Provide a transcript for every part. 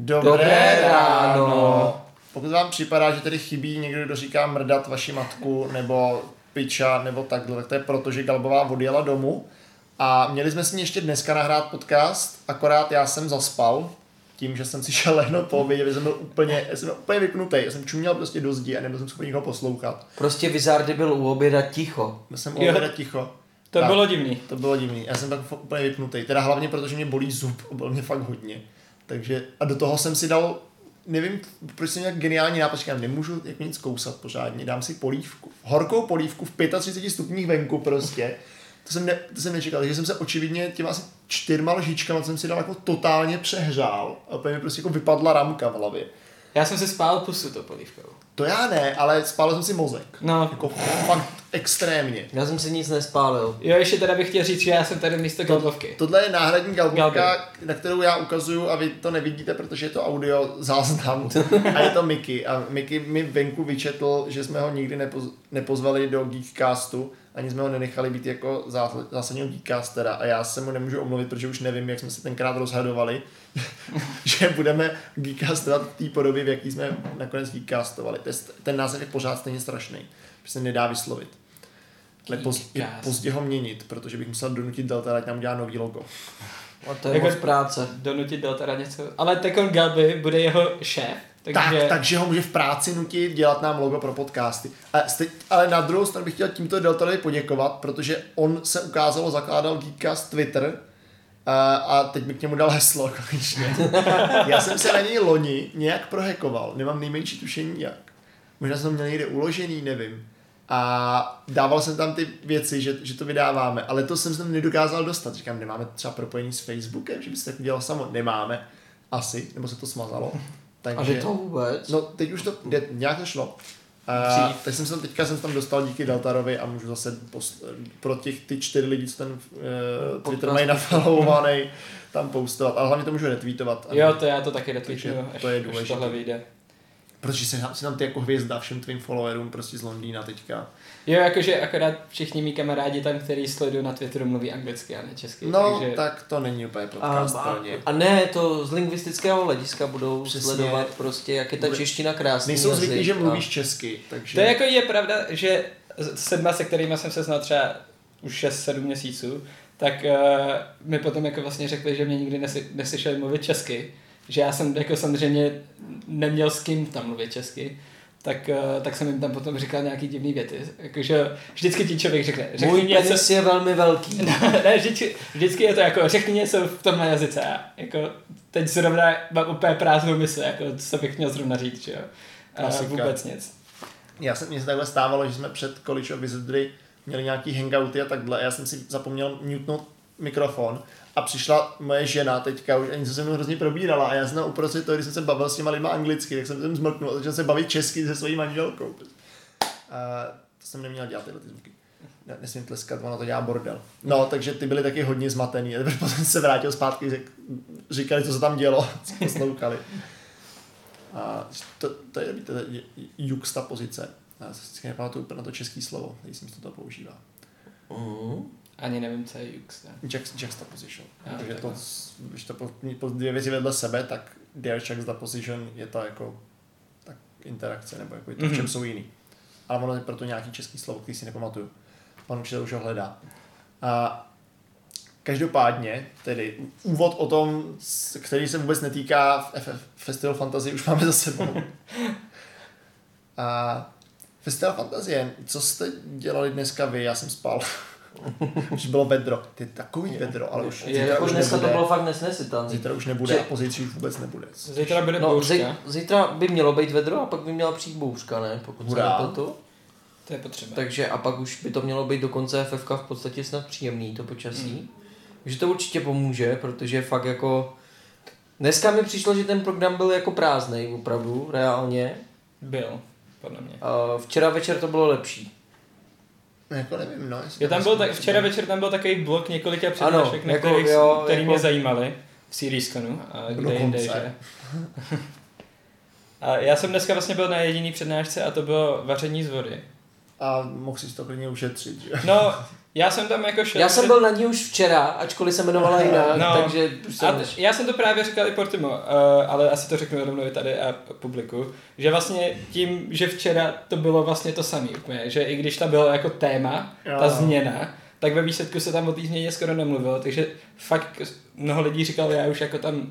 Dobré, Dobré ráno. Pokud vám připadá, že tady chybí někdo, kdo říká mrdat vaši matku, nebo piča, nebo takhle, tak to je proto, že Galbová odjela domů. A měli jsme si ještě dneska nahrát podcast, akorát já jsem zaspal, tím, že jsem si šel lehnout po obědě, že jsem byl úplně, já jsem byl úplně vypnutý, já jsem čuměl prostě do zdi a nebyl jsem schopný nikoho poslouchat. Prostě Vizardy byl u oběda ticho. Byl jsem u Jo. oběda ticho. To Tak. bylo divný. To bylo divný. Já jsem tak úplně vypnutý. Teda hlavně protože mě bolí zub, byl mě fakt hodně. Takže a do toho jsem si dal, nevím, proč jsem nějak geniální nápad, říkám, nemůžu jak nic kousat pořádně, dám si polívku. Horkou polívku v 35 stupních venku prostě. To jsem, ne, to jsem nečekal, takže jsem se očividně těma asi čtyřma lžičkama jsem si dal jako totálně přehřál. A úplně prostě jako vypadla ramka v hlavě. Já jsem si spál pusu to polívkou. To já ne, ale spálil jsem si mozek. No, Jako fakt extrémně. Já jsem si nic nespálil. jo, ještě teda bych chtěl říct, že já jsem tady místo galbovky. Tohle je náhradní galbovka, Galby. na kterou já ukazuju a vy to nevidíte, protože je to audio záznam a je to Mickey. A Mickey mi venku vyčetl, že jsme ho nikdy nepoz, nepozvali do Geekcastu, ani jsme ho nenechali být jako zás- zásadního Geekcastera a já se mu nemůžu omluvit, protože už nevím, jak jsme se tenkrát rozhadovali, že budeme Geekcastovat v té podobě, v jaký jsme nakonec Geekcastovali. Ten název je pořád stejně strašný, že se nedá vyslovit. Ale poz, pozdě ho měnit, protože bych musel donutit Delta, ať nám dělá nový logo. A to je Jako- moc práce. Donutit dal teda něco. Ale Tekon Galby bude jeho šéf, takže... Tak, takže ho může v práci nutit dělat nám logo pro podcasty. A ste, ale na druhou stranu bych chtěl tímto Deltalovi poděkovat, protože on se ukázalo, zakládal Geekcast Twitter a, a teď mi k němu dal heslo konečně. Já jsem se na něj loni nějak prohekoval, nemám nejmenší tušení jak. Možná jsem to měl někde uložený, nevím. A dával jsem tam ty věci, že, že to vydáváme, ale to jsem se tam nedokázal dostat. Říkám, nemáme třeba propojení s Facebookem, že byste tak udělal samo. Nemáme. Asi, nebo se to smazalo. Takže... A že to vůbec? No, teď už to jde, nějak to šlo. A, tak jsem se tam, teďka jsem se tam dostal díky Deltarovi a můžu zase post, pro těch ty čtyři lidi, co ten uh, Twitter Podcast. mají nafollowovaný, tam postovat. Ale hlavně to můžu retweetovat. Jo, to já to taky retweetuju, to je důležité. tohle vyjde. Protože si, si tam ty jako hvězda všem tvým followerům prostě z Londýna teďka. Jo, jakože akorát všichni mý kamarádi tam, který sledují na Twitteru, mluví anglicky a ne česky. No, takže... tak to není úplně A, podcast a, a ne, to z lingvistického hlediska budou Přesně. sledovat prostě, jak je ta čeština krásný Nejsou zvyklí, že a- mluvíš česky, takže... To je jako je pravda, že s sedma, se kterými jsem se znal třeba už 6-7 měsíců, tak uh, mi potom jako vlastně řekli, že mě nikdy neslyšeli mluvit česky, že já jsem jako samozřejmě neměl s kým tam mluvit česky, tak, uh, tak jsem jim tam potom říkal nějaký divný věty. Jakože vždycky ti člověk řekne, řekni Můj něco, penis je velmi velký. ne, vždycky, vždycky je to jako, řekni něco v tomhle jazyce. A jako, teď zrovna mám úplně prázdnou mysl, jako, co bych měl zrovna říct, že jo. A Klasika. vůbec nic. Já jsem, mně se takhle stávalo, že jsme před College of Wizardry měli nějaký hangouty a takhle. a Já jsem si zapomněl mutnout mikrofon a přišla moje žena teďka už a něco se mnou hrozně probírala a já jsem uprostřed toho, když jsem se bavil s těma lidma anglicky, tak jsem tam zmrknul a začal se bavit česky se svojí manželkou. A to jsem neměl dělat tyhle ty zvuky. Ne, nesmím tleskat, ono to dělá bordel. No, takže ty byly taky hodně zmatený. A potom se vrátil zpátky, řek, říkali, co se tam dělo, co poslouchali. A to, to je, to juxta pozice. Já se vždycky nepamatuju úplně na to český slovo, když jsem to používá. Mhm. Ani nevím, co je Jux. ne? Juxt, juxtaposition. Jo, Takže to, když to po, po dvě věci vedle sebe, tak their juxtaposition je to jako tak interakce, nebo jako je to, v čem Mhm. jsou jiný. Ale ono je proto nějaký český slovo, který si nepamatuju. Pan učitel už ho hledá. A každopádně, tedy úvod o tom, který se vůbec netýká FF Festival Fantasy, už máme za sebou. A Festival Fantazie, co jste dělali dneska vy? Já jsem spal. už bylo vedro. Ty takový vedro, ale už Je, zítra Jako už dneska to nebude. bylo fakt nesnesitelný. Zítra už nebude Že- a pozítří už vůbec nebude. Zítra bude No, bouřka. zí, zítra by mělo být vedro a pak by měla přijít bouřka, ne? Pokud se Hurá. nepletu. To je potřeba. Takže a pak už by to mělo být dokonce FFK v podstatě snad příjemný, to počasí. Mm. Že to určitě pomůže, protože fakt jako... Dneska mi přišlo, že ten program byl jako prázdnej, opravdu, reálně. Byl, podle mě. A včera večer to bylo lepší. No, jako nevím, no. Jo, tam byl myslím, tak, včera večer tam byl takový blok několika přednášek, na jako, kterých, jo, který jako- mě zajímaly v Seriesconu a kde jinde, že? A já jsem dneska vlastně byl na jediný přednášce a to bylo vaření z vody. A mohl si to klidně ušetřit, že? No, já jsem tam jako šel. Já jsem byl na ní už včera, ačkoliv se jmenovala jinak, No, takže A t- já jsem to právě říkal i Portimo, uh, ale asi to řeknu rovnou i tady a publiku, že vlastně tím, že včera to bylo vlastně to samé úplně, že i když tam bylo jako téma, Jo. ta změna, tak ve výsledku se tam o té změně skoro nemluvilo, takže fakt mnoho lidí říkalo, já už jako tam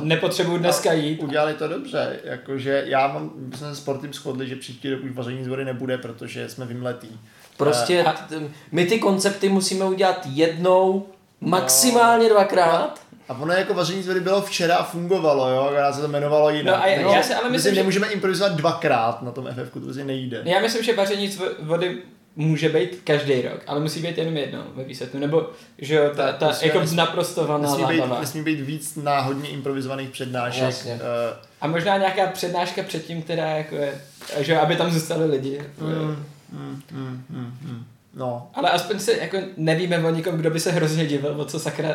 nepotřebuji dneska jít. Udělali to dobře, jakože já mám, my jsme se s Portym shodli, že příští rok už vaření z vody nebude, protože jsme vymletí. Prostě A- t- my ty koncepty musíme udělat jednou, maximálně dvakrát. A ono jako vaření z vody bylo včera a fungovalo, jo, akorát se to jmenovalo jinak. No a já- Takže já si ale my myslím, si že- nemůžeme improvizovat dvakrát na tom FF, to prostě nejde. Já myslím, že vaření z vo- vody může být každý rok, ale musí být jenom jednou ve výsledku, nebo že jo, ta, ta Musí- jako nesmí- naprostovaná Nesmí být, nesmí být víc náhodně improvizovaných přednášek. Jasně. eh, A možná nějaká přednáška předtím, která jako je, že jo, aby tam zůstali lidi. mm, mm, mm, mm, mm. No, Ale aspoň se jako nevíme o nikom, kdo by se hrozně divil, o co sakra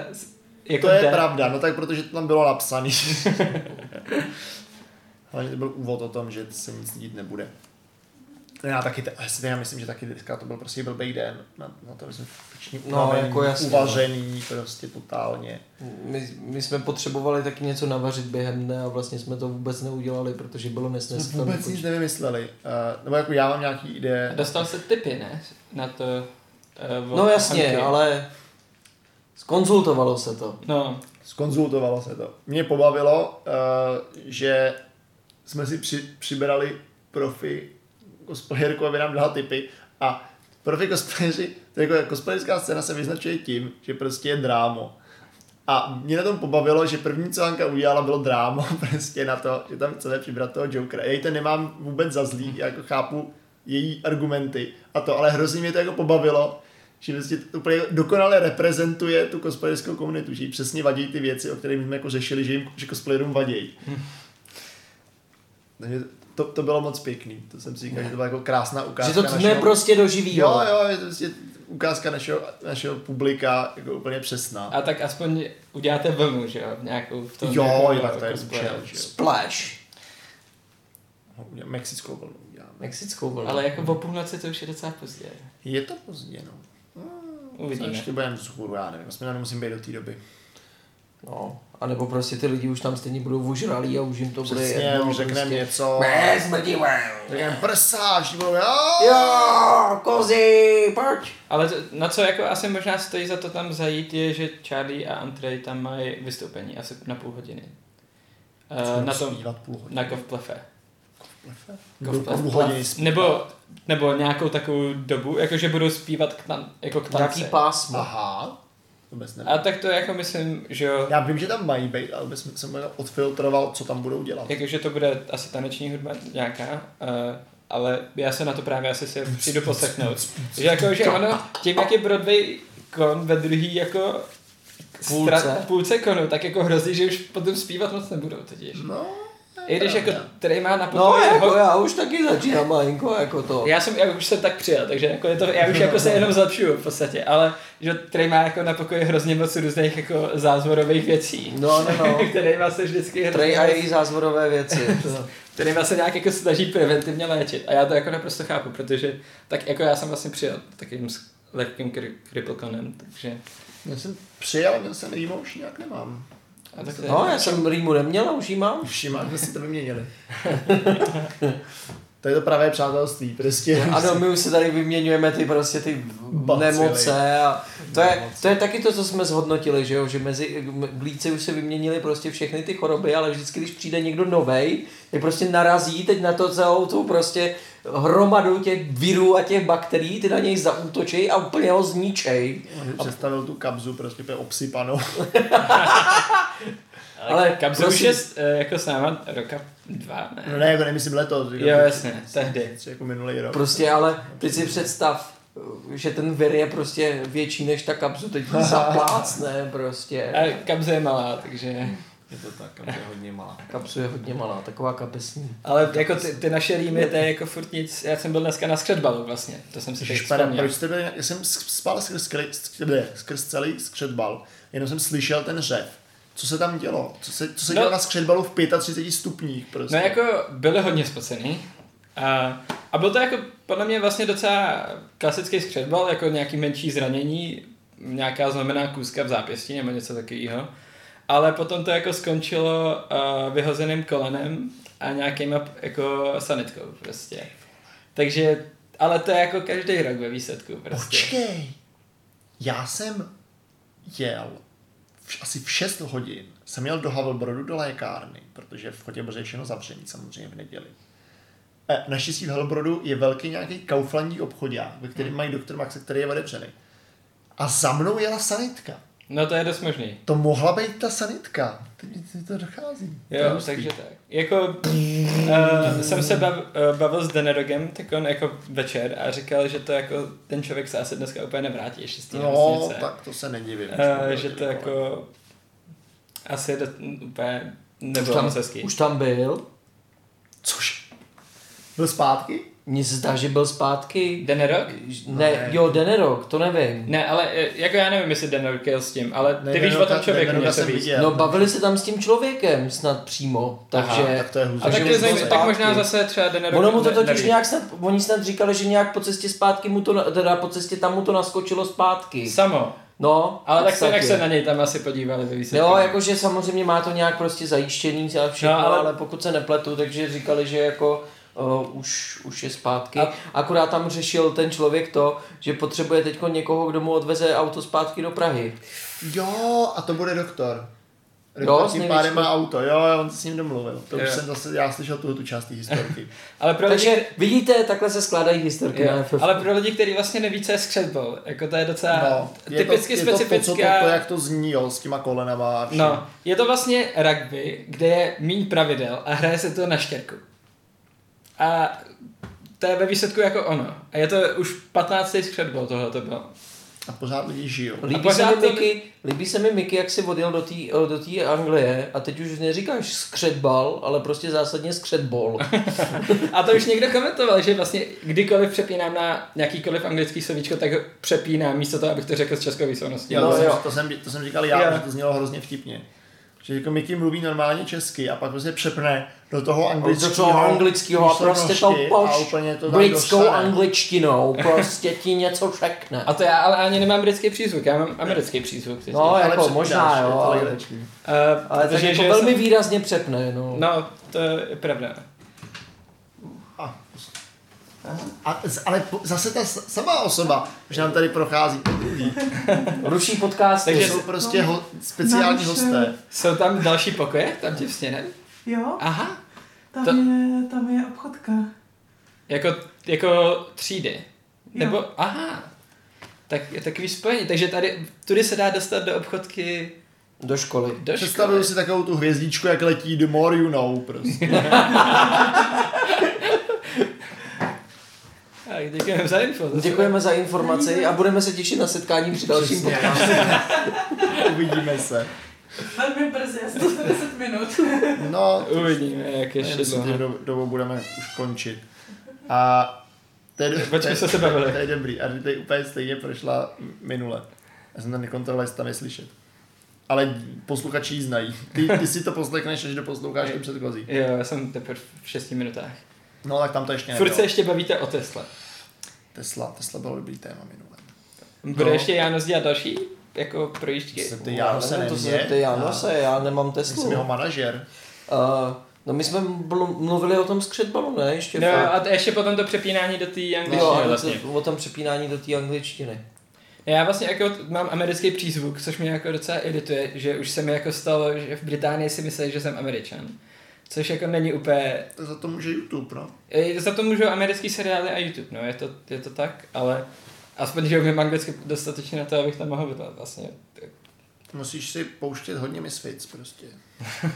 jako to je jde. pravda, no tak protože to tam bylo napsané. Hlavně to byl úvod o tom, že se nic dít nebude. Já taky, te, já myslím, že taky dneska to byl prostě blbý den. Na, na to jsme všichni No, jako jasně, uvařený, prostě totálně. My, my jsme potřebovali taky něco navařit během dne a vlastně jsme to vůbec neudělali, protože bylo nesnesitelné. vůbec nic nevymysleli. Uh, nebo jako já mám nějaký ideje. Dostal se typy, ne? Na to. Uh, No jasně, ale skonzultovalo se to. No, Skonzultovalo se to. Mě pobavilo, uh, že jsme si při, přibrali profi cosplayerku, aby nám dala tipy a profi cosplayeři, to jako cosplayerská scéna se vyznačuje tím, že prostě je drámo. A mě na tom pobavilo, že první, co Hanka udělala, bylo drámo prostě na to, že tam chceme přibrat toho Jokera. Já to nemám vůbec za zlý, jako chápu její argumenty a to, ale hrozně mě to jako pobavilo, že to úplně dokonale reprezentuje tu cosplayerskou komunitu, že jí přesně vadí ty věci, o kterých jsme jako řešili, že jim že cosplayerům vadí. Takže to, to bylo moc pěkný, to jsem si říkal, že to byla jako krásná ukázka Že to tne prostě do živýho. Jo, jo, je to prostě ukázka našeho, našeho publika jako úplně přesná. a tak aspoň uděláte vlnu, že jo, nějakou v tom. jo, jako, jo, tak to je účel, že jo. Splash. No, Mexickou vlnu uděláme. Mexickou vlnu. Ale jako o půlnoci to už je docela pozdě. Je to pozdě, no. Uvidíme. Co ještě budeme vzhůru, já nevím, aspoň já nemusím být do té doby. No, a nebo prostě ty lidi už tam stejně budou ožralí a už jim to bude Přesně, jedno. už řekneme prostě. něco. Ne, smrdí, Řekneme prsa, všichni budou, jo. Jo, kozy, pojď. Ale to, na co jako asi možná stojí za to tam zajít, je, že Charlie a Andrej tam mají vystoupení asi na půl hodiny. Uh, na tom, Zpívat půl hodiny. na Kovplefe. Nebo, nebo nějakou takovou dobu, jakože budou zpívat k tan, jako k Nějaký tance. pásmo. Aha. Vůbec nevím. A tak to jako myslím, že jo, Já vím, že tam mají být, ale jsem, jsem odfiltroval, co tam budou dělat. jakože to bude asi taneční hudba nějaká, uh, ale já se na to právě asi si přijdu poslechnout. že jako, že ono, tím jak je Broadway kon ve druhý jako Půlce. stra- půlce konu, tak jako hrozí, že už potom zpívat moc nebudou totiž. No, I když jako který má na No, pokoji jako ho- já už taky začínám malinko jako to. já jsem, já už jsem tak přijel, takže jako je to, já už jako se jenom zlepšuju v podstatě, ale že který má jako na pokoji hrozně moc různých jako zázvorových věcí. No, no, no. kterýma se vždycky Trej a hrozně její zázvorové věci. To. kterýma se nějak jako snaží preventivně léčit. A já to jako naprosto chápu, protože tak jako já jsem vlastně přijel takovým s lehkým kri- kripelkonem, takže... já jsem přijel, měl jsem už nějak nemám. A tak No, já jsem rýmu neměl a už jí mám. Všimám, jsme si to vyměnili. to je to pravé přátelství, prostě. Ano, my už se tady vyměňujeme ty prostě ty Bacily. nemoce a to je, to je taky to, co jsme zhodnotili, že jo, že mezi blíci už se vyměnili prostě všechny ty choroby, ale vždycky, když přijde někdo novej, tak prostě narazí teď na to celou tu prostě hromadu těch virů a těch bakterií, ty na něj zaútočí a úplně ho zničej. Představil tu kabzu prostě obsypanou. Ale Kabze prosím- už je jako s náma roka dva, ne? No ne, jako nemyslím letos. Jo, jasně, tehdy. Jako minulý rok. Prostě, ale teď si představ, že ten vir je prostě větší než ta kapsu, teď zaplácne prostě. A kabze je malá, takže... Je to tak, je hodně malá. Kapsu je hodně malá, taková kapesní. Ale jako ty, ty naše rýmy, to je jako furt nic. Já jsem byl dneska na skřetbalu vlastně, to jsem si teď vzpomněl. proč jste byli, já jsem spal skrz, skrz, ne, skrz celý skřetbal, jenom jsem slyšel ten řev. Co se tam dělo? Co se, co se No. dělo na skřetbalu v 35 stupních prostě? No jako byli hodně spocený a, a byl to jako podle mě vlastně docela klasický skřetbal, jako nějaký menší zranění, nějaká znamená kůzka v zápěstí nebo něco takového. Ale potom to jako skončilo uh, vyhozeným kolenem a nějakýma jako sanitkou prostě. Takže, ale to je jako každý rok ve výsledku prostě. Počkej, já jsem jel asi v 6 hodin, jsem jel do Havelbrodu do lékárny, protože v Chotě je všechno zavřený, samozřejmě v neděli. E, naštěstí v Havelbrodu je velký nějaký kauflandí obchodák, ve kterém mají doktor Max, který je otevřený. A za mnou jela sanitka. No to je dost možný. To mohla být ta sanitka. Teď mi to dochází. To Jo, hustý. takže tak. Jako uh, jsem se bav, uh, bavil s Denerogem tak on jako večer a říkal, že to jako ten člověk se asi dneska úplně nevrátí ještě z té No, nemocnice. tak to se nedivím. Uh, že to jako asi do, úplně Už nebylo tam, moc hezký. už tam byl. Což? Byl zpátky? Mně se zdá, že byl zpátky. Denerog? Ne, Ne. jo, Denerok, to nevím. Ne, ale eh, jako já nevím, jestli Denerog jel s tím, ale ty Ne, víš o tom člověku něco víc. viděl. No, bavili se tam s tím člověkem snad přímo, Aha, takže... tak to je hustý. A tak, Takže je zajímavé, tak možná zase třeba Denerog Ono mu to totiž nějak snad, oni snad říkali, že nějak po cestě zpátky mu to, teda po cestě tam mu to naskočilo zpátky. Samo. No, Ale tak se, jak podstatě. se na něj tam asi podívali ve výsledku. Jo, jakože samozřejmě má to nějak prostě zajištěný a všechno, No, ale- ale... ale pokud se nepletu, takže říkali, že jako uh, už, už je zpátky. A-. Akorát tam řešil ten člověk to, že potřebuje teď někoho, kdo mu odveze auto zpátky do Prahy. Jo, a to bude doktor. Jo, Doktor s tím pádem má auto, jo, jo, on se s ním domluvil. To už Jo. jsem zase, já slyšel tuhle tu část té historky. Ale pro lidi, Takže vidíte, takhle se skládají historky Jo, FF. ale pro lidi, kteří vlastně neví, co je skřetbol, jako to je docela No, je typicky to, je to, to, specifická... to, to, jak to zní, jo, s těma kolenama a všem. No, je to vlastně rugby, kde je méně pravidel a hraje se to na štěrku. A to je ve výsledku jako ono. A je to už 15. skřetbol tohle to bylo. A pořád lidi žijou. Líbí se, pořád mi to- Mickey, líbí se mi Mickey, jak si odjel do té do té Anglie a teď už neříkáš skřetbal, ale prostě zásadně skřetbol. A to už někdo komentoval, že vlastně kdykoliv přepínám na jakýkoliv anglický slovíčko, tak přepínám místo toho, abych to řekl s českou výslovností. Jo, No, to, jsem, jo. to, jsem, to jsem říkal já, Jo. že to znělo hrozně vtipně. Že jako Mickey mluví normálně česky a pak prostě přepne do toho anglického. Do toho anglického a prostě to výslovnosti a poš úplně to britskou dostane. angličtinou, prostě ti něco řekne. A to já ale ani nemám britský přízvuk, já mám americký přízvuk. No, Ale jako přepínáš, možná, jo, to ale. Uh, ale tak protože, jako že velmi jsem- výrazně přepne, no. No, to je pravda. A, a, ale po- zase ta samá osoba, že nám tady prochází po druhý. Ruší podcast. Takže jsou prostě ho, speciální Náš, hosté. Jsou tam další pokoje, tam ti v stěně? Jo, Aha, tam, To- je, tam je obchodka. jako, jako třídy. Jo. Nebo, aha, tak je takový spojení. Takže tady, tudy se dá dostat do obchodky Do školy. do Představuju školy. si takovou tu hvězdičku, jak letí The More You Know prostě. Tak, děkujeme za info. zase. Děkujeme za informaci a budeme se těšit na setkání při dalším podcastu. Uvidíme se. Velmi brzy, asi 10 minut. No, Uvidíme, jak je nevím, jestli šedlo. do, dobou budeme už končit. A to je, Počkej, se bavili. To je dobrý. A tady úplně stejně prošla minule. Já jsem tam nekontroloval, jestli tam je slyšet. Ale posluchači ji znají. Ty, ty si to poslechneš, až doposloucháš to předchozí. Jo, já jsem teprve v 6 minutách. No tak tam to ještě Furt se nebylo. ještě bavíte o Tesla. Tesla, Tesla bylo dobrý téma minule. Bude No. ještě János dělat další jako projížďky? Se ty Jáno se nevím, to se ty Jáno se, já nemám Teslu. jsem jeho manažer. Uh, no my jsme mluvili o tom skřetbalu, ne? Ještě No fakt. a ještě potom to přepínání do té Jo, angličtiny a vlastně. to, o tom přepínání do té angličtiny. Já vlastně jako mám americký přízvuk, což mě jako docela irituje, že už se mi jako stalo, že v Británii si mysleli, že jsem američan. Což jako není úplně... To za to může YouTube, no. e, Za to můžou americký seriály a YouTube, no, je to, je to tak, ale aspoň, že umím anglicky dostatečně na to, abych tam mohl bydlet vlastně. Musíš si pouštět hodně Misfits prostě.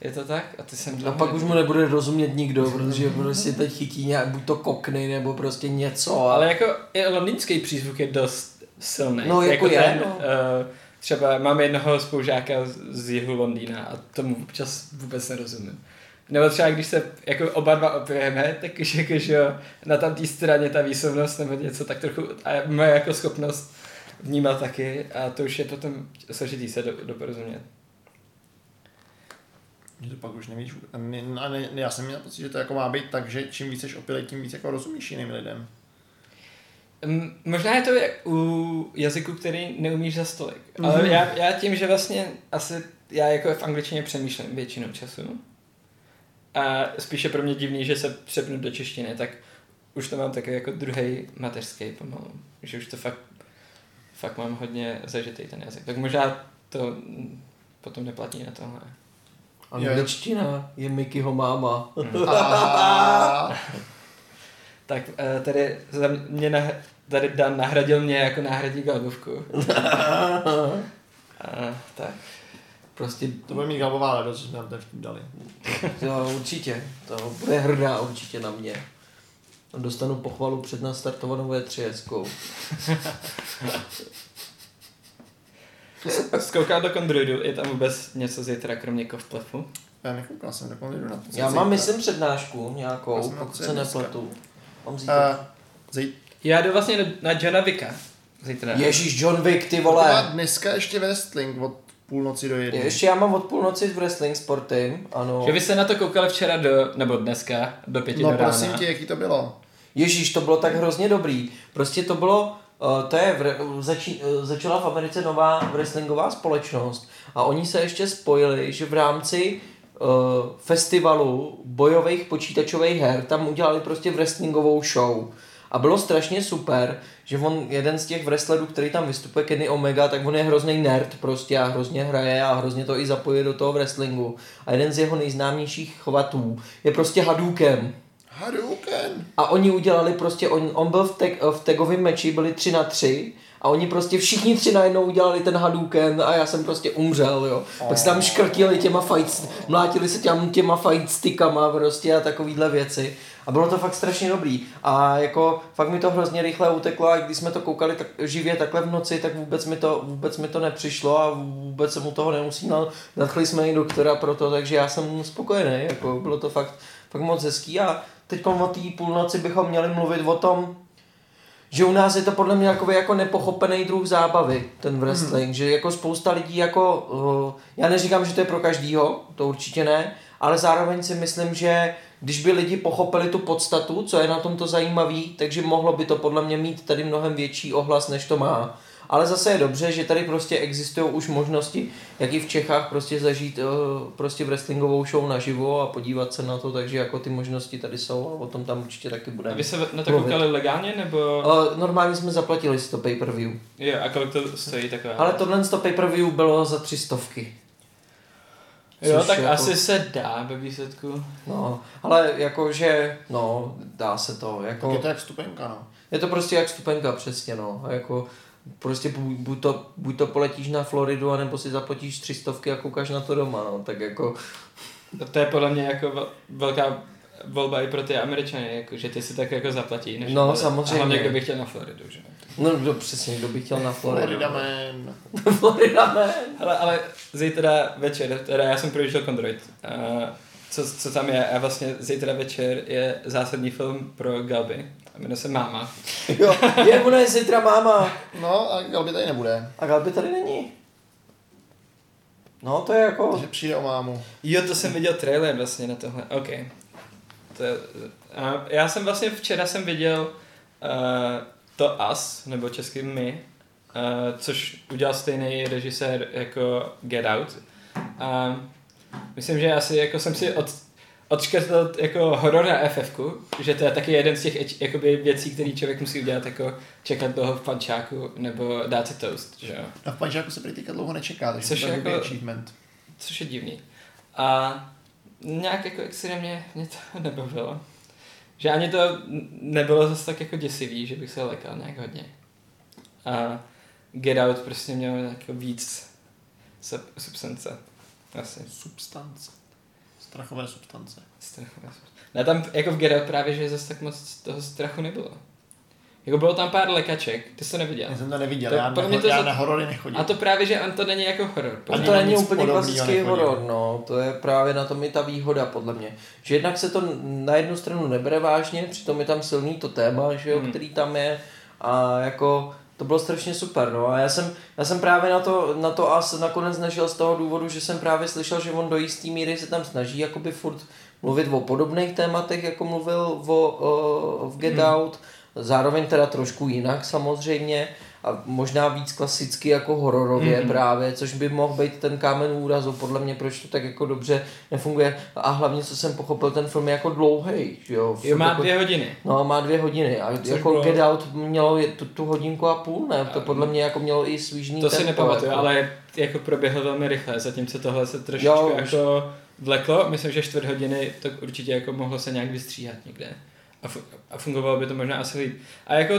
Je to tak? A ty jsem A pak už mu nebude rozumět nikdo, protože prostě teď chytí nějak buď to kokny, nebo prostě něco. A... Ale jako i londýnský přízvuk je dost silný. No, jako je, ten, no. Uh, třeba mám jednoho spolužáka z- jihu Londýna a tomu občas vůbec nerozumím. Nebo třeba když se jako oba dva opijeme, tak už jako, že jo, na tam té straně ta výslovnost nebo něco tak trochu, a moje jako schopnost vnímat taky a to už je potom složitý se do, doporozumět. Že to pak už nevíš. Ne, ne, já jsem měl pocit, že to jako má být tak, že čím víc jsi opilej, tím víc jako rozumíš jiným lidem. Mm, Možná je to jak u jazyku, který neumíš za stolik. Mhm. Ale já, já tím, že vlastně asi já jako v angličtině přemýšlím většinou času. A spíše pro mě divný, že se přepnu do češtiny, tak už to mám taky jako druhý mateřský pomalu. Že už to fakt, fakt mám hodně zažitý ten jazyk. Tak možná to mm, potom neplatí na tohle. Angličtina je Mickeyho máma. A Tak eh, tady za mě nah, tady Dan nahradil mě jako náhradní galbovku. A, tak. Prostě to bude mít galbová radost, že jsme nám ten vtip dali. to určitě, to bude hrdá určitě na mě. A Dostanu pochvalu před nastartovanou V3 Zkouká do Kondroidu, je tam vůbec něco zítra, kromě kovplefu? Já nekoukal jsem, tak jdu na to. Já mám, myslím, přednášku nějakou, pokud co se je dneska. Mám zítra. Uh, zej, Já jdu vlastně na Johna Vicka zítra. Ježíš, John Wick, ty to má vole. dneska ještě wrestling od půlnoci do jedné. Ještě já mám od půlnoci v wrestling sporty, ano. Že vy jste na to koukali včera do, nebo dneska, do pěti No do rána. prosím tě, jaký to bylo? Ježíš, to bylo tak hrozně dobrý. Prostě to bylo, uh, to je, v, začí, uh, začala v Americe nová wrestlingová společnost a oni se ještě spojili, že v rámci festivalu bojových počítačových her tam udělali prostě wrestlingovou show. A bylo strašně super, že on, jeden z těch wrestlerů, který tam vystupuje, Kenny Omega, tak on je hrozný nerd prostě a hrozně hraje a hrozně to i zapojuje do toho wrestlingu. A jeden z jeho nejznámějších chvatů je prostě Hadouken. Hadouken. A oni udělali prostě, on, on byl v, tag, v tagovém meči, byli tři na tři a oni prostě všichni tři najednou udělali ten Hadouken a já jsem prostě umřel, jo. Pak se tam škrtili těma fight, mlátili se těm, těma fight stickama prostě a takovýhle věci. A bylo to fakt strašně dobrý. A jako fakt mi to hrozně rychle uteklo a když jsme to koukali tak, živě takhle v noci, tak vůbec mi to, vůbec mi to nepřišlo a vůbec jsem u toho neusínal. Nadchli jsme i doktora pro to, takže já jsem spokojený. Jako bylo to fakt, fakt moc hezký a teď o té půlnoci bychom měli mluvit o tom, že u nás je to podle mě jako, jako nepochopený druh zábavy, ten wrestling, mm. že jako spousta lidí jako, uh, já neříkám, že to je pro každýho, to určitě ne, ale zároveň si myslím, že když by lidi pochopili tu podstatu, co je na tomto zajímavý, takže mohlo by to podle mě mít tady mnohem větší ohlas, než to má. Ale zase je dobře, že tady prostě existují už možnosti, jak i v Čechách prostě zažít uh, prostě wrestlingovou show naživo a podívat se na to, takže jako ty možnosti tady jsou a o tom tam určitě taky A budeme. vy se na to mluvit. koukali legálně, nebo... Uh, normálně jsme zaplatili si to pay-per-view. Jo, a kolik to stojí takové? Ale tohle to pay-per-view bylo za tři stovky. Jo, což tak jako- asi se dá ve výsledku. No, ale jakože, no, dá se to, Tak jako, je to jak vstupenka, no. je to prostě jak stupenka přesně, no, a jako, prostě bu- buď to, buď to poletíš na Floridu, anebo si zaplatíš tři stovky a koukáš na to doma, no, tak jako, No To je podle mě jako vel- velká volba i pro ty Američany, jako, že ty si tak jako zaplatí. Než No, a samozřejmě. hlavně, kdo by chtěl na Floridu, že? no, no přesně, kdo by chtěl na Floridu. Florida man. Florida man. Ale, ale zítra večer, teda já jsem projížděl Kondroid. Uh, co, co tam je? A vlastně zítra večer je zásadní film pro Galby. A jmenuje se Máma. Jo, je, ona je zítra máma. No a Galby tady nebude. A Galby tady není. No, to je jako, Takže přijde o mámu. Jo, to jsem viděl trailer vlastně na tohle. OK. To je, a já jsem vlastně včera jsem viděl uh, to Us, nebo česky My, uh, což udělal stejný režisér jako Get Out. A myslím, že asi jako jsem si od, odškrtl jako horor na ff že to je taky jeden z těch jakoby věcí, které člověk musí udělat, jako čekat dlouho v pančáku, nebo dát si toast, že jo. A v Panžáku se prý dlouho nečeká, takže Což to je jako- achievement. což je divný. A nějak jako extrémně mě to nebavilo. Že ani to nebylo zase tak jako děsivý, že bych se lekal nějak hodně. A Get Out prostě měl jako víc sub- substance. Asi. Substance. Strachové substance. Strachové substance. Ne, tam jako v Get Out právě, že zase tak moc toho strachu nebylo. Jako bylo tam pár lekaček, ty jsi to neviděl. Já jsem to neviděl, To- já, na, mě to já za- na horory nechodím. A to právě, že on to není jako horor. A to není úplně klasický horor, no. To je právě na tom i ta výhoda, podle mě. Že jednak se to na jednu stranu nebere vážně, přitom je tam silný to téma, že jo, Hmm. který tam je. A jako To bylo strašně super, no. A já jsem, já jsem právě na to, na to as nakonec nešel z toho důvodu, že jsem právě slyšel, že on do jistý míry se tam snaží jakoby furt mluvit o podobných tématech, jako mluvil o, o, v Get hmm. Out, zároveň teda trošku jinak samozřejmě a možná víc klasicky jako hororově mm. právě, což by mohl být ten kámen úrazu, podle mě proč to tak jako dobře nefunguje a hlavně co jsem pochopil, ten film je jako dlouhý, jo. Jo, má jako, dvě hodiny. No, má dvě hodiny a Což jako bylo- Get Out mělo tu, tu hodinku a půl, ne? To podle mě jako mělo i svížný To si tempo, nepamatuju, jako. ale jako proběhlo velmi rychle, zatímco tohle se trošičku Jo, jako vleklo, myslím, že čtvrt hodiny to určitě jako mohlo se nějak vystříhat někde. A, fu- a fungovalo by to možná asi líp. A jako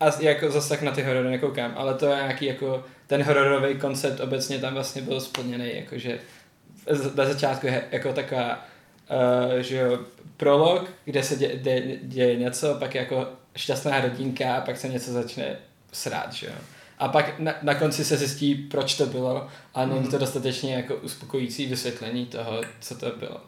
a jako zase tak na ty horory nekoukám, ale to je nějaký jako ten hororový koncept obecně tam vlastně byl splněný, jakože na začátku je jako taková uh, že jo, prolog, kde se dě, dě, děje něco, pak jako šťastná rodinka a pak se něco začne srát, že jo. A pak na, na konci se zjistí, proč to bylo a není to dostatečně jako uspokojící vysvětlení toho, co to bylo.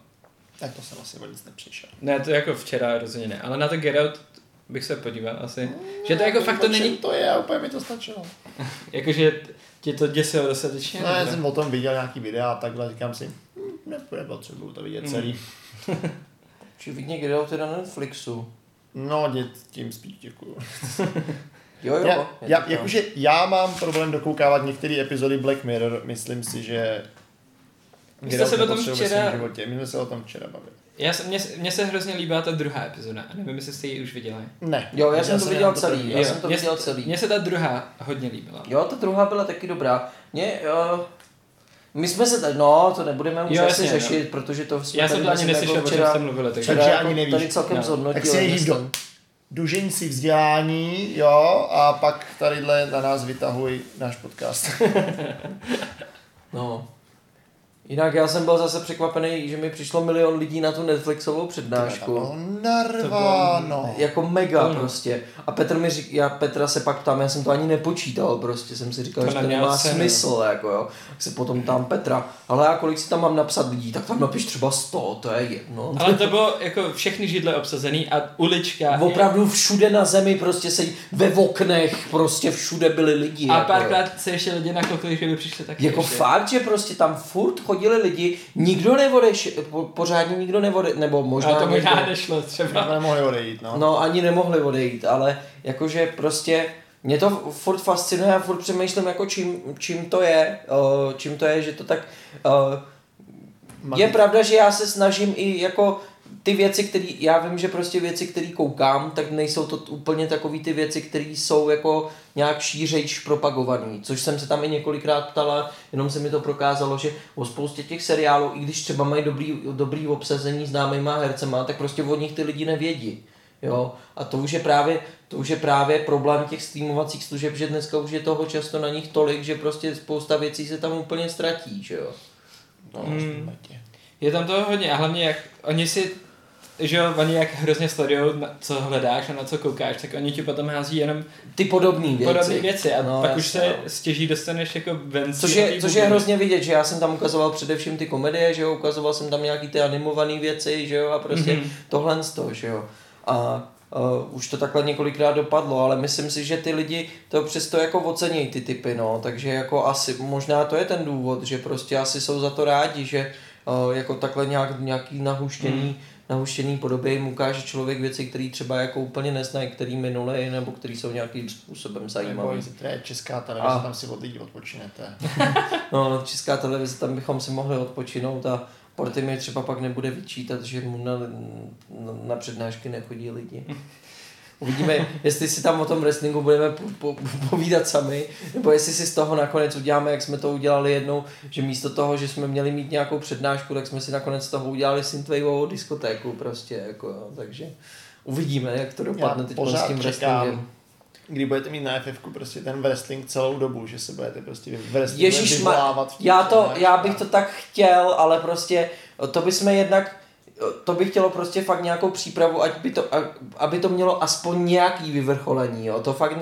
Tak to jsem asi o nic nepřišel. Ne, to jako včera rozhodně ne, ale na to Get Out bych se podíval asi. Že to jako fakt to není, to je, a úplně mi to stačilo. jakože tě to děsilo dostatečně. No, já jsem o tom viděl nějaký videa a takhle, říkám si, hm, nebude potřebuju to vidět celý. Očividně Get Out je na Netflixu. No, dě, tím spíš děkuju. Jo, jo. Já, já, jakože já mám problém dokoukávat některé epizody Black Mirror, myslím si, že Vy jste se o tom včera- životě. My jsme se o tom včera bavili. Já se, mně, mně se hrozně líbila ta druhá epizoda, a nevím, jestli jste ji už viděli. Ne. Jo, já jsem to viděl celý, já Jo, jsem to mně- viděl celý. Mně se ta druhá hodně líbila. Jo, ta druhá byla taky dobrá. Mě, uh, my jsme se tady, no, to nebudeme už Jo, asi jasně, řešit, protože to jsme Já jsem to ani neslyšel, jako o čem jste mluvili, takže... Takže včera ani jako nevíš. Tady celkem No. zhodnotili. Tak si myslím. do dužení si vzdělání, jo, a pak tadyhle na nás vytahuj náš podcast. No. Jinak já jsem byl zase překvapený, že mi přišlo milion lidí na tu Netflixovou přednášku. To narváno. Jako mega Mm. prostě. A Petr mi řík, já Petra se pak ptám, já jsem to ani nepočítal prostě, jsem si říkal, To že to nemá cenu. smysl, jako jo. Tak se potom tam Petra, ale a kolik si tam mám napsat lidí, tak tam napiš třeba 100, to je jedno. Ale to bylo jako všechny židle obsazený a ulička. Opravdu všude na zemi prostě se ve oknech prostě všude byli lidi. A jako, párkrát se ještě lidi nakoukli, že by přišli taky. Jako ještě. fakt, že prostě tam furt chodili lidi, nikdo neodeš, po, pořádně nikdo neode, nebo možná Ale to možná nešlo třeba. Jsme nemohli odejít, no. No ani nemohli odejít, ale jakože prostě mě to furt fascinuje a furt přemýšlím jako čím, čím to je, čím to je, že to tak uh, je pravda, že já se snažím i jako ty věci, které, já vím, že prostě věci, které koukám, tak nejsou to úplně takový ty věci, které jsou jako nějak šířejš propagovaný, což jsem se tam i několikrát ptala, jenom se mi to prokázalo, že o spoustě těch seriálů, i když třeba mají dobrý, dobrý obsazení známýma hercema, tak prostě od nich ty lidi nevědí. Jo, a to už je právě, to už je právě problém těch streamovacích služeb, že dneska už je toho často na nich tolik, že prostě spousta věcí se tam úplně ztratí, že jo. no Mm. mm. Je tam toho hodně a hlavně jak oni si že oni jak hrozně sledují, co hledáš a na co koukáš, tak oni ti potom hází jenom Ty podobné věci. podobné věci a No, pak už se no. stěží dostaneš jako ven Což je, což je hrozně vidět, že já jsem tam ukazoval především ty komedie, že jo, ukazoval jsem tam nějaký ty animované věci, že jo, a prostě Mhm. mm-hmm. tohle z toho, že jo. A Uh, už to takhle několikrát dopadlo, ale myslím si, že ty lidi to přesto jako ocení ty typy, no, takže jako asi, možná to je ten důvod, že prostě asi jsou za to rádi, že uh, jako takhle nějak, nějaký nahuštěný, mm. Nahuštěný podobě jim ukáže člověk věci, které třeba jako úplně neznají, který minuli, nebo který jsou nějakým způsobem zajímavé. Neboj, zítra je česká televize, A- tam si od lidí odpočinete. No, česká televize, tam bychom si mohli odpočinout a Porty mi třeba pak nebude vyčítat, že mu na, na, na přednášky nechodí lidi. Uvidíme, jestli si tam o tom wrestlingu budeme po, po, povídat sami, nebo jestli si z toho nakonec uděláme, jak jsme to udělali jednou, že místo toho, že jsme měli mít nějakou přednášku, tak jsme si nakonec z toho udělali synthwaveovou diskotéku prostě, jako, jo, takže uvidíme, jak to dopadne teď s tím wrestlingem. Kdy budete mít na FF prostě ten wrestling celou dobu, že se budete prostě v wrestlingu Ježíš, vyvolávat. já, to, já bych to tak chtěl, ale prostě to bychom jednak, to by chtělo prostě fakt nějakou přípravu, ať by to, aby to mělo aspoň nějaký vyvrcholení, jo. To fakt,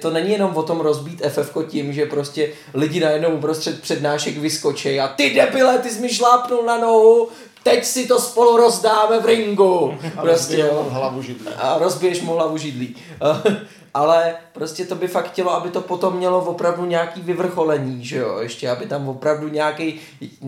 to není jenom o tom rozbít FF tím, že prostě lidi najednou uprostřed přednášek vyskočí a ty debile, ty jsi mi šlápnul na nohu, teď si to spolu rozdáme v ringu. A Prostě, jo mu hlavu židlí. a rozbiješ mu hlavu židlí. ale prostě to by fakt chtělo, aby to potom mělo opravdu nějaký vyvrcholení, že jo, ještě, aby tam opravdu nějaký,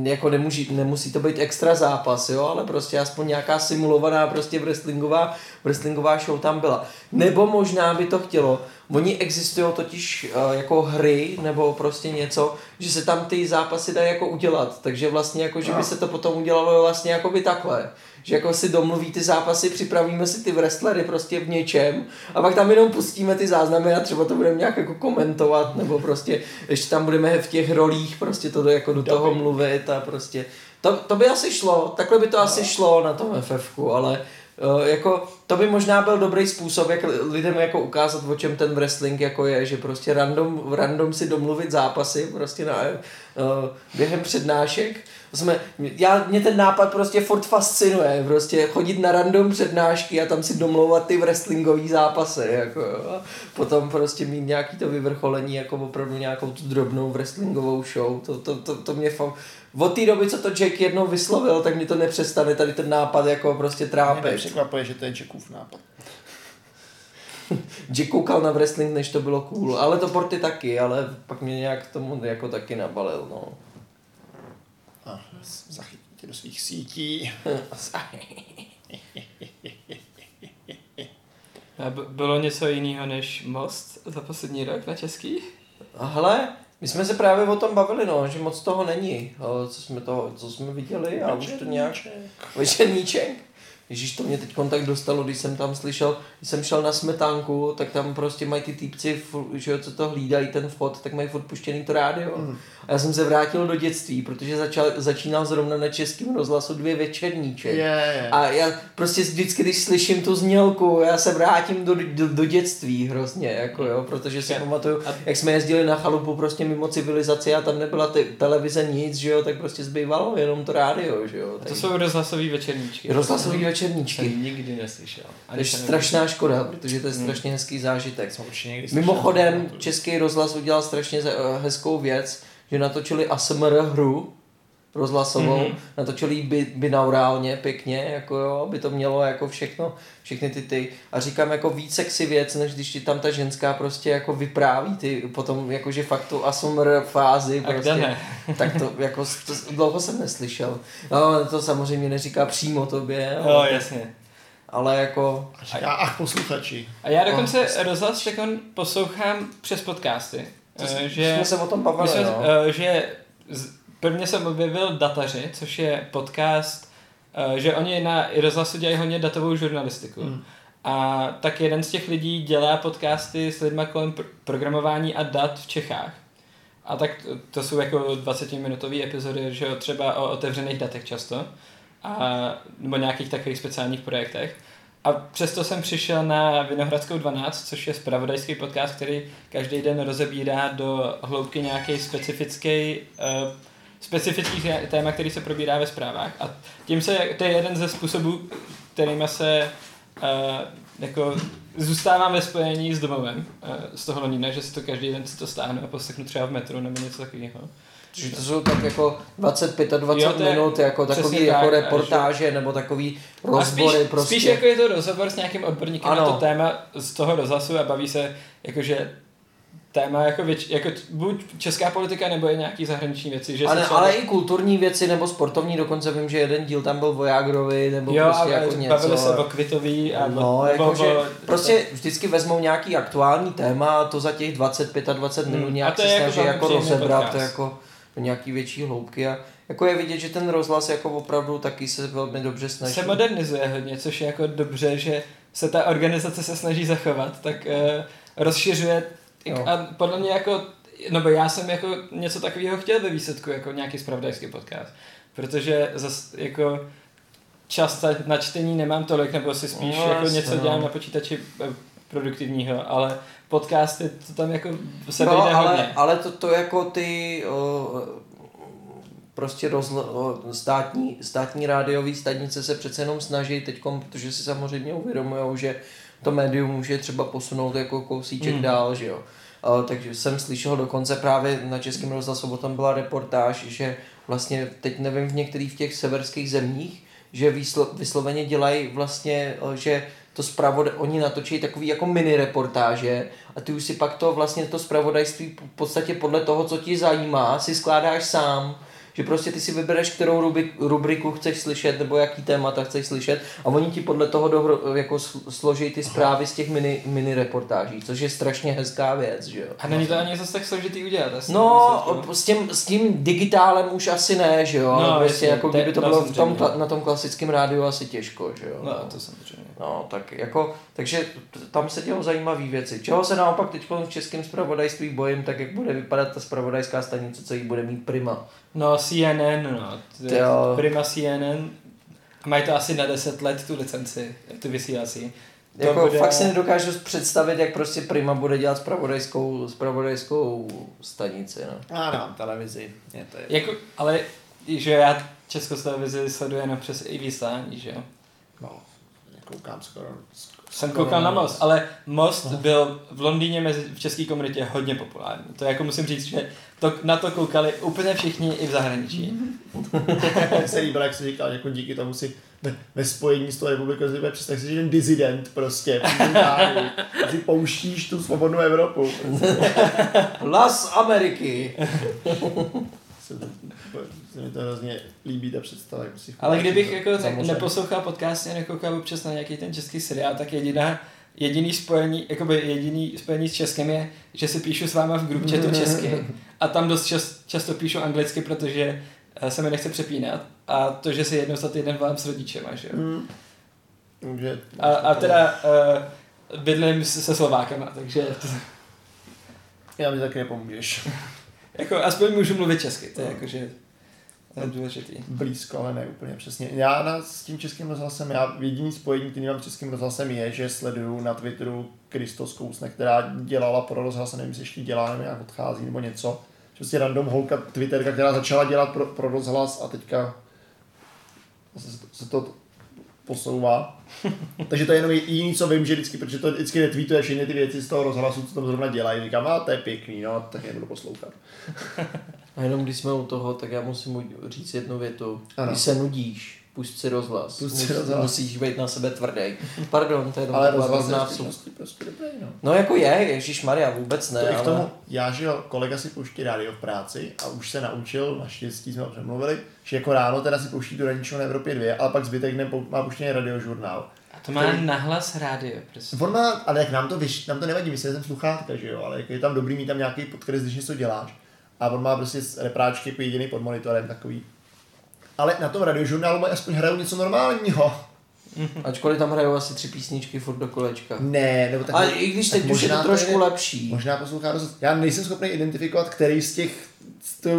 jako nemusí, nemusí to být extra zápas, jo, ale prostě aspoň nějaká simulovaná prostě wrestlingová, wrestlingová show tam byla. Nebo možná by to chtělo, Oni existují totiž uh, jako hry nebo prostě něco, že se tam ty zápasy dají jako udělat, takže vlastně jako, že by se to potom udělalo vlastně jako by takhle, že jako si domluví ty zápasy, připravíme si ty wrestlery prostě v něčem a pak tam jenom pustíme ty záznamy a třeba to budeme nějak jako komentovat nebo prostě ještě tam budeme v těch rolích prostě to do, jako do toho mluvit a prostě. To, to by asi šlo, takhle by to asi šlo na tom FFku, ale jako, to by možná byl dobrý způsob, jak lidem jako ukázat, o čem ten wrestling jako je, že prostě random, random si domluvit zápasy prostě na, uh, během přednášek. Jsme, já, mě ten nápad prostě furt fascinuje, prostě chodit na random přednášky a tam si domlouvat ty wrestlingový zápasy, jako. A potom prostě mít nějaký to vyvrcholení, jako opravdu nějakou tu drobnou wrestlingovou show, to, to, to, to mě fakt, od té doby, co to Jack jednou vyslovil, tak mi to nepřestane tady ten nápad jako prostě Mě trápit. nepřekvapuje, že to je Jackův nápad. Jack koukal na wrestling, než to bylo cool, ale to Porty taky, ale pak mě nějak k tomu jako taky nabalil, no. A zachytí tě do svých sítí. A bylo něco jiného než Most za poslední rok na český? A hele, my jsme se právě o tom bavili, no, že moc toho není, o, co jsme, toho, co jsme viděli a už to nějak... Večerníček. Ježíš, to mě teď tak dostalo, když jsem tam slyšel, když jsem šel na smetánku, tak tam prostě mají ty týpci, že jo, co to hlídají ten vchod, tak mají furt puštěný to rádio. Mm. A já jsem se vrátil do dětství, protože začal, začínal zrovna na českém rozhlasu dvě večerníček. Je, je. A já prostě vždycky, když slyším tu znělku, já se vrátím do, do, do dětství hrozně, jako jo, protože si Já- pamatuju, jak jsme jezdili na chalupu prostě mimo civilizaci a tam nebyla te- televize nic, že jo, tak prostě zbývalo jenom to rádio, že jo. A to Takže- jsou rozhlasový večerníčky. Rozhlasový Jsem večerníčky. nikdy neslyšel. To je jsem strašná škoda, protože to je Hmm. strašně hezký zážitek. Jsem někdy. Mimochodem, Český rozhlas udělal strašně eh, hezkou věc, že natočili ASMR hru rozhlasovou, Mhm. mm-hmm. natočili ji bi, binaurálně, pěkně, jako jo, aby to mělo jako všechno, všechny ty ty. A říkám jako víc sexy věc, než když ti tam ta ženská prostě jako vypráví ty, potom jakože fakt tu ASMR fázi prostě. ne? Tak to jako to, dlouho jsem neslyšel. No, to samozřejmě neříká přímo tobě, Jo, ale, jasně. ale jako A říká, ach, posluchači. A já dokonce rozhlas teď poslouchám přes podcasty. to, Eh, že, jsme se o tom bavili, jsme, no. uh, že z, prvně jsem objevil Dataři, což je podcast, uh, že oni na rozhlasu dělají hodně datovou žurnalistiku. Hmm. A tak jeden z těch lidí dělá podcasty s lidmi kolem pr- programování a dat v Čechách. A tak to, to jsou jako 20-minutové epizody, že jo, třeba o otevřených datech často. A, nebo nějakých takových speciálních projektech. A přesto jsem přišel na Vinohradskou 12, což je spravodajský podcast, který každý den rozebírá do hloubky nějaký specifický uh, specifický téma, který se probírá ve zprávách. A tím se, to je jeden ze způsobů, kterými se uh, jako zůstávám ve spojení s domovem uh, z toho Londýna, že si to každý den si to stáhnu a poslechnu třeba v metru nebo něco takového. Že to jsou tak jako 25 a 20 Jo, je minut, jako takový tak, jako a reportáže nebo takový A rozbory spíš, prostě. spíš jako je to rozhovor s nějakým odborníkem Ano. na to téma z toho rozhlasu a baví se jakože téma jako, věč, jako buď česká politika nebo je nějaký zahraniční věci. Že ale, třeba- ale i kulturní věci nebo sportovní, dokonce vím, že jeden díl tam byl o Jágrovi nebo jo, prostě jako bavili něco. se o Kvitový a No, o, jako, o, že o, prostě vždycky vezmou nějaký aktuální téma a to za těch 25 a 20 minut Hmm. nějak se jako snaží jako rozebrat jako do nějaký větší hloubky a jako je vidět, že ten rozhlas jako opravdu taky se velmi dobře snaží. se modernizuje hodně, což je jako dobře, že se ta organizace se snaží zachovat, tak uh, rozšiřuje Jo. a podle mě jako, no bo já jsem jako něco takového chtěl ve výsledku, jako nějaký spravodajský podcast, protože zas jako čas na- čtení nemám tolik, nebo si spíš No, jako něco no. dělám na počítači eh, produktivního, ale podcasty, to tam jako se no, ale, hodně. ale to, to jako ty o, prostě rozl, o, státní, státní rádiový stanice se přece jenom snaží teď, protože si samozřejmě uvědomují, že to médium může třeba posunout jako kousíček mm. dál, že jo. A, takže jsem slyšel dokonce právě na Českém rozhlasu, o tom byla reportáž, že vlastně teď nevím v některých v těch severských zemích, že výslo, vysloveně dělají vlastně, eh, že to zpravodaj, oni natočí takový jako mini reportáže a ty už si pak to vlastně to zpravodajství v podstatě podle toho, co ti zajímá, si skládáš sám že prostě ty si vybereš, kterou rubrik, rubriku chceš slyšet, nebo jaký témata chceš slyšet a oni ti podle toho dohro, jako složí ty zprávy z těch mini, mini reportáží, což je strašně hezká věc, že jo. A není to ani zase tak složitý udělat. asi, No, myslím, s tím, s tím digitálem už asi ne, že jo, No, prostě jasně, jako kdyby to bylo v tom, na tom klasickém rádiu asi těžko, že jo. No, to samozřejmě. No, tak jako, takže tam se dělou zajímavé věci. Čeho se naopak teď v českém zpravodajství bojím, tak jak bude vypadat ta zpravodajská stanice, co jí bude mít prima. No, CNN, no. Jo. Prima CNN. A mají to asi na 10 let tu licenci, tu vysílací. To Jako bude- fakt si nedokážu představit, jak prostě Prima bude dělat zpravodajskou, zpravodajskou stanici, no. A nemám televizi. Je to je. Jako, ale že já Českou televizi sleduji jenom přes i vysílání, že jo. Koukám skoro. Jsem skoro koukal na. Most, ale Most byl v Londýně mezi, v české komunitě hodně populární. To jako musím říct, že to, na to koukali úplně všichni i v zahraničí. Se líbilo, jak jsi říkal, jako díky tomu si ve, spojení s tou republikou si bude představit, že jsi ten dizident prostě. si pouštíš tu svobodnou Evropu. Las Ameriky! Se, to, se mi to hrozně líbí ta představa. Jak si Ale kdybych jako Samozřejmě. neposlouchal podcasty a nekoukal občas na nějaký ten český seriál, tak jediná, jediný spojení, jakoby jediný spojení s Českem je, že si píšu s váma v group chatu česky. A tam dost čas, často píšu anglicky, protože eh, se mi nechce přepínat. A to, že si jednou za týden volám s rodičema, že jo. Hmm. Může, A, a teda uh, bydlím se, se Slovákama, takže to, Já mi taky nepomůžeš. jako aspoň můžu mluvit česky, to je jakože to je důležitý. Blízko, ale ne úplně přesně. Já na, s tím českým rozhlasem, já jediný spojení, který mám s českým rozhlasem je, že sleduju na Twitteru Kristos Kousne, která dělala pro rozhlas, a nevím, jestli ještě dělá, nebo nějak odchází, nebo něco. Prostě random holka Twitterka, která začala dělat pro, pro rozhlas a teďka se, se to posouvá. Takže to je jenom jediný, co vím, že vždycky, protože to vždycky retweetuje všechny ty věci z toho rozhlasu, co tam zrovna dělají. Říkám, a to je pěkný, no, tak je budu poslouchat. A jenom když jsme u toho, tak já musím říct jednu větu. Ano. Když se nudíš, pusť si rozhlas. Pusť si rozhlas. Musíš být na sebe tvrdý. Pardon, to je jenom Ale rozhlas je vsub. skutečnosti prostě dobrý, no. No jako je, Ježíš Maria, vůbec ne, To ale... tomu, já, že jo, kolega si pouští rádio v práci a už se naučil, naštěstí jsme ho přemluvili, že jako ráno teda si pouští tu raničnou na Evropě 2, ale pak zbytek dne má puštěný radiožurnál. A to má Který- nahlas rádio, prostě. On má, ale jak nám to, vyš, nám to nevadí, my si jsem sluchátka, že jo, ale jako je tam dobrý mít tam nějaký podkres, když něco děláš. A on má prostě s- repráčky jako jediný pod monitorem takový. Ale na tom radiožurnálu mají aspoň hrajou něco normálního. Ačkoliv tam hrajou asi tři písničky furt do kolečka. Ne, nebo tak. Ale i když teď už je to možná trošku je- lepší. Možná poslouchá rozhlas. Já nejsem schopný identifikovat, který z těch,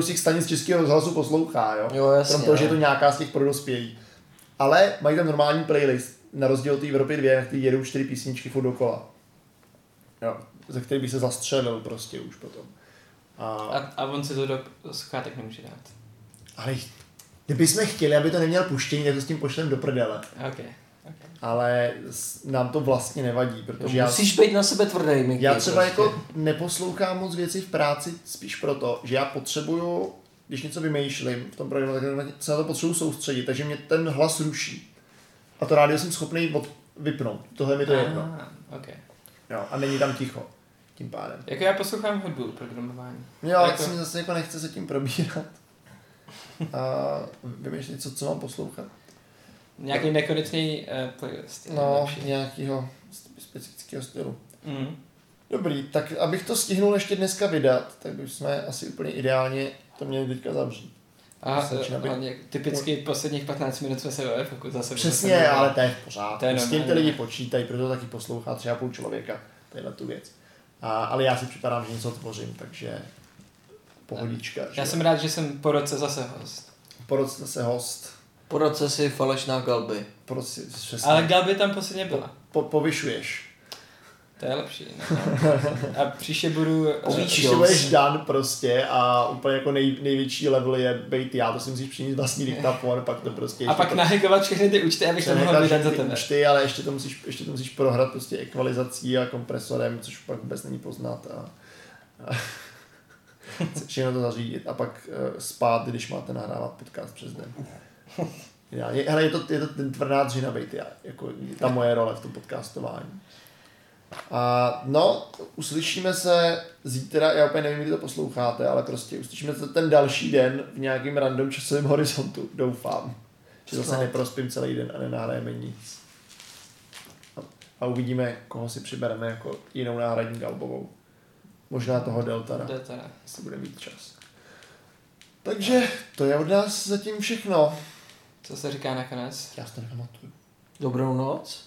z těch stanic českého rozhlasu poslouchá, jo. Jo, jasně, Krom toho, no. že je to nějaká z těch pro dospělí. Ale mají tam normální playlist, na rozdíl od té Evropy 2, na který jedou čtyři písničky furt dokola. Jo, ze kterých by se zastřelil prostě už potom. A, A, a on si to do sluchátek nemůže dát. ale kdybychom chtěli, aby to neměl puštění, tak to s tím pošlem do prdele. OK. Ale s- nám to vlastně nevadí, protože já, Musíš být na sebe tvrdý, Miky. já třeba prostě. jako neposlouchám moc věci v práci spíš proto, že já potřebuju, když něco vymýšlím v tom programu, tak se na to potřebuju soustředit, takže mě ten hlas ruší. A to rádio jsem schopný od, vypnout. Tohle mi to je jedno. Ah, OK. Jo, a není tam ticho. Tím pádem. Jako já poslouchám hudbu, programování. Jo, ale Jako- se mi zase jako nechce se tím probírat. A vymýšlet, co, co mám poslouchat. Nějaký nekonečný uh, playlist. je No, lepší. nějakého specifického stylu. Mm. Dobrý, tak abych to stihnul ještě dneska vydat, tak bychom asi úplně ideálně to měli teďka zavřít. A být- hlavně typicky posledních 15 minut jsme se bavili, pokud zase Přesně, ale to je v pořádku. S tím ty lidi počítají, proto taky poslouchá třeba půl člověka tadyhle tu věc. A, ale já si připadám, že něco tvořím, takže pohodička. Já že? jsem rád, že jsem po roce zase host. Po roce zase host. Po roce si falešná galby. Po roce, přesně. Ale Galby tam posledně byla. po, povyšuješ. To je lepší. No. A příště budu... Ty budeš dan prostě a úplně jako nej, největší level je být já, to si musíš přinést vlastní diktafon, pak to prostě A pak nahackovat všechny ty účty, abych to mohl vydat za tebe. účty, ale ještě to musíš, ještě to musíš prohrát prostě ekvalizací a kompresorem, což pak vůbec není poznat. A, a všechno to zařídit a pak uh, spát, když máte nahrávat podcast přes den. ideální. Hele, je to, je to ten tvrdá dřina bejt, já, jako ta moje role v tom podcastování. A no, uslyšíme se zítra, já úplně nevím, kdy to posloucháte, ale prostě uslyšíme se ten další den v nějakým random časovém horizontu, doufám. Že zase neprospím celý den a nenahrajeme nic. A, a uvidíme, koho si přibereme jako jinou náhradní galbovou. Možná toho Deltara, teda. jestli bude mít čas. Takže to je od nás zatím všechno. Co se říká nakonec? Já si to nepamatuju. Dobrou noc.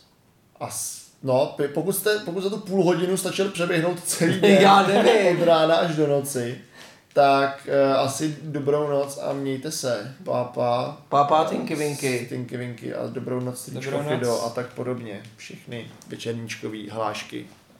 A s- no, pokud, jste, pokud za tu půl hodinu stačil přeběhnout celý den Já nevím. od rána až do noci, tak uh, asi dobrou noc a mějte se. Pápa. Pápá tinky vinky. Tinky vinky a dobrou noc, tričko Dobrou noc. Fido a tak podobně. Všechny večerníčkový hlášky.